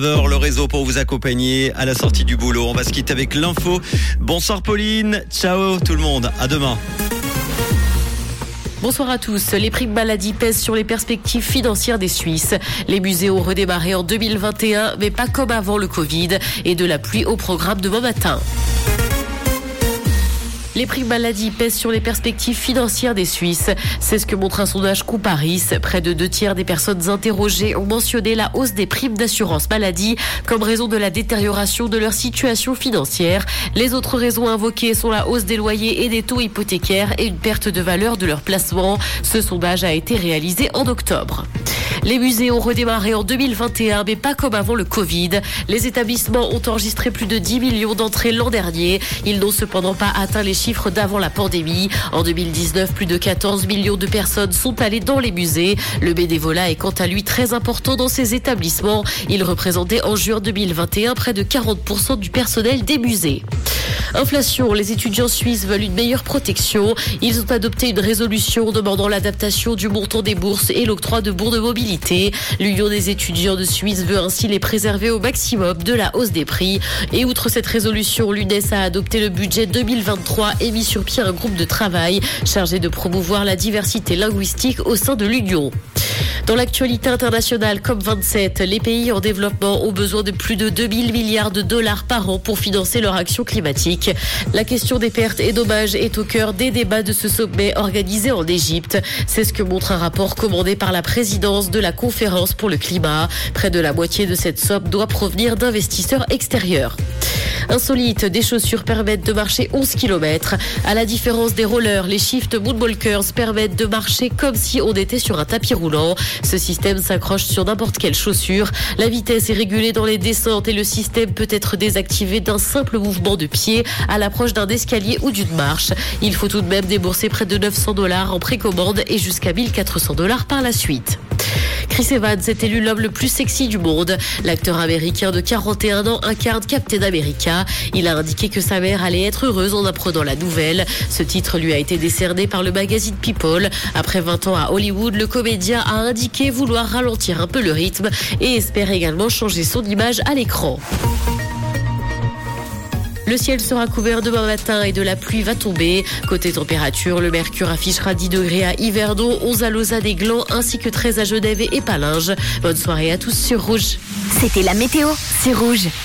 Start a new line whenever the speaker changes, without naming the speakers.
Le réseau pour vous accompagner à la sortie du boulot. On va se quitter avec l'info. Bonsoir Pauline. Ciao tout le monde. À demain.
Bonsoir à tous. Les primes maladie pèsent sur les perspectives financières des Suisses. Les musées ont redémarré en 2021, mais pas comme avant le Covid et de la pluie au programme demain matin. Les prix maladie pèsent sur les perspectives financières des Suisses. C'est ce que montre un sondage Couparis. Près de deux tiers des personnes interrogées ont mentionné la hausse des primes d'assurance maladie comme raison de la détérioration de leur situation financière. Les autres raisons invoquées sont la hausse des loyers et des taux hypothécaires et une perte de valeur de leur placement. Ce sondage a été réalisé en octobre. Les musées ont redémarré en 2021, mais pas comme avant le Covid. Les établissements ont enregistré plus de 10 millions d'entrées l'an dernier. Ils n'ont cependant pas atteint les chiffres d'avant la pandémie. En 2019, plus de 14 millions de personnes sont allées dans les musées. Le bénévolat est quant à lui très important dans ces établissements. Il représentait en juin 2021 près de 40% du personnel des musées. Inflation, les étudiants suisses veulent une meilleure protection. Ils ont adopté une résolution demandant l'adaptation du montant des bourses et l'octroi de bons de mobilité. L'Union des étudiants de Suisse veut ainsi les préserver au maximum de la hausse des prix. Et outre cette résolution, l'UNES a adopté le budget 2023 et mis sur pied un groupe de travail chargé de promouvoir la diversité linguistique au sein de l'Union. Dans l'actualité internationale, comme 27, les pays en développement ont besoin de plus de 2000 milliards de dollars par an pour financer leur action climatique. La question des pertes et dommages est au cœur des débats de ce sommet organisé en Égypte. C'est ce que montre un rapport commandé par la présidence de la conférence pour le climat. Près de la moitié de cette somme doit provenir d'investisseurs extérieurs. Insolite, des chaussures permettent de marcher 11 km. À la différence des rollers, les Shift Moonwalkers permettent de marcher comme si on était sur un tapis roulant. Ce système s'accroche sur n'importe quelle chaussure. La vitesse est régulée dans les descentes et le système peut être désactivé d'un simple mouvement de pied à l'approche d'un escalier ou d'une marche. Il faut tout de même débourser près de 900 dollars en précommande et jusqu'à 1400 dollars par la suite. Chris Evans est élu l'homme le plus sexy du monde. L'acteur américain de 41 ans incarne Captain America. Il a indiqué que sa mère allait être heureuse en apprenant la nouvelle. Ce titre lui a été décerné par le magazine People. Après 20 ans à Hollywood, le comédien a indiqué vouloir ralentir un peu le rythme et espère également changer son image à l'écran. Le ciel sera couvert demain matin et de la pluie va tomber. Côté température, le mercure affichera 10 degrés à Yverdon, 11 à Lausanne et Gland, ainsi que 13 à Genève et Palinges. Bonne soirée à tous sur Rouge.
C'était la météo, c'est Rouge.